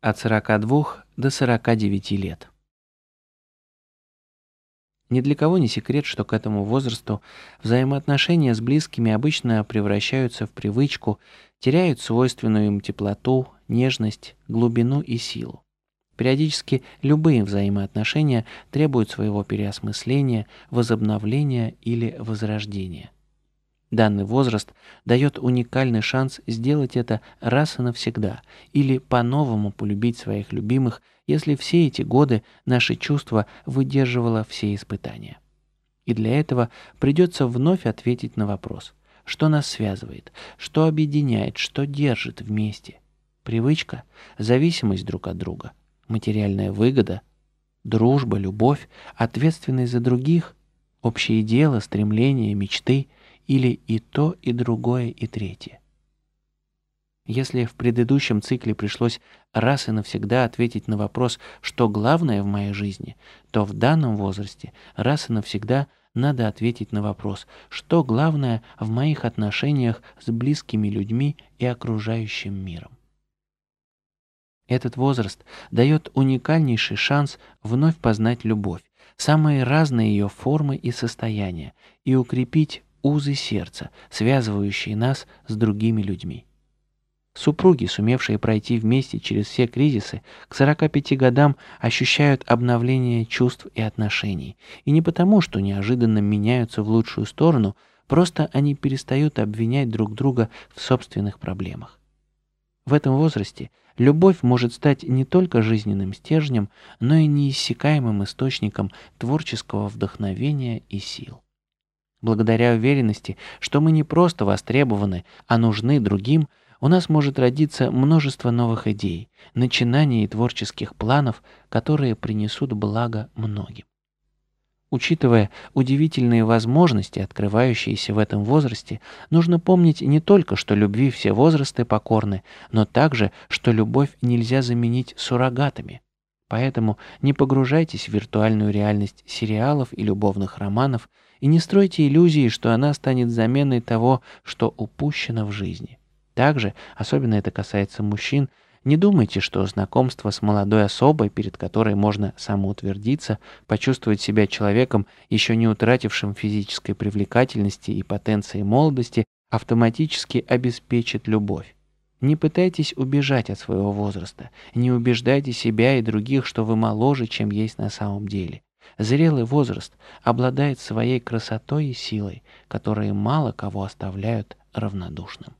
от 42 до 49 лет. Ни для кого не секрет, что к этому возрасту взаимоотношения с близкими обычно превращаются в привычку, теряют свойственную им теплоту, нежность, глубину и силу. Периодически любые взаимоотношения требуют своего переосмысления, возобновления или возрождения. Данный возраст дает уникальный шанс сделать это раз и навсегда или по-новому полюбить своих любимых, если все эти годы наши чувства выдерживало все испытания. И для этого придется вновь ответить на вопрос, что нас связывает, что объединяет, что держит вместе. Привычка, зависимость друг от друга, материальная выгода, дружба, любовь, ответственность за других, общее дело, стремления, мечты – или и то, и другое, и третье. Если в предыдущем цикле пришлось раз и навсегда ответить на вопрос, что главное в моей жизни, то в данном возрасте раз и навсегда надо ответить на вопрос, что главное в моих отношениях с близкими людьми и окружающим миром. Этот возраст дает уникальнейший шанс вновь познать любовь, самые разные ее формы и состояния, и укрепить узы сердца, связывающие нас с другими людьми. Супруги, сумевшие пройти вместе через все кризисы, к 45 годам ощущают обновление чувств и отношений. И не потому, что неожиданно меняются в лучшую сторону, просто они перестают обвинять друг друга в собственных проблемах. В этом возрасте любовь может стать не только жизненным стержнем, но и неиссякаемым источником творческого вдохновения и сил. Благодаря уверенности, что мы не просто востребованы, а нужны другим, у нас может родиться множество новых идей, начинаний и творческих планов, которые принесут благо многим. Учитывая удивительные возможности, открывающиеся в этом возрасте, нужно помнить не только, что любви все возрасты покорны, но также, что любовь нельзя заменить суррогатами – Поэтому не погружайтесь в виртуальную реальность сериалов и любовных романов и не стройте иллюзии, что она станет заменой того, что упущено в жизни. Также, особенно это касается мужчин, не думайте, что знакомство с молодой особой, перед которой можно самоутвердиться, почувствовать себя человеком, еще не утратившим физической привлекательности и потенции молодости, автоматически обеспечит любовь. Не пытайтесь убежать от своего возраста. Не убеждайте себя и других, что вы моложе, чем есть на самом деле. Зрелый возраст обладает своей красотой и силой, которые мало кого оставляют равнодушным.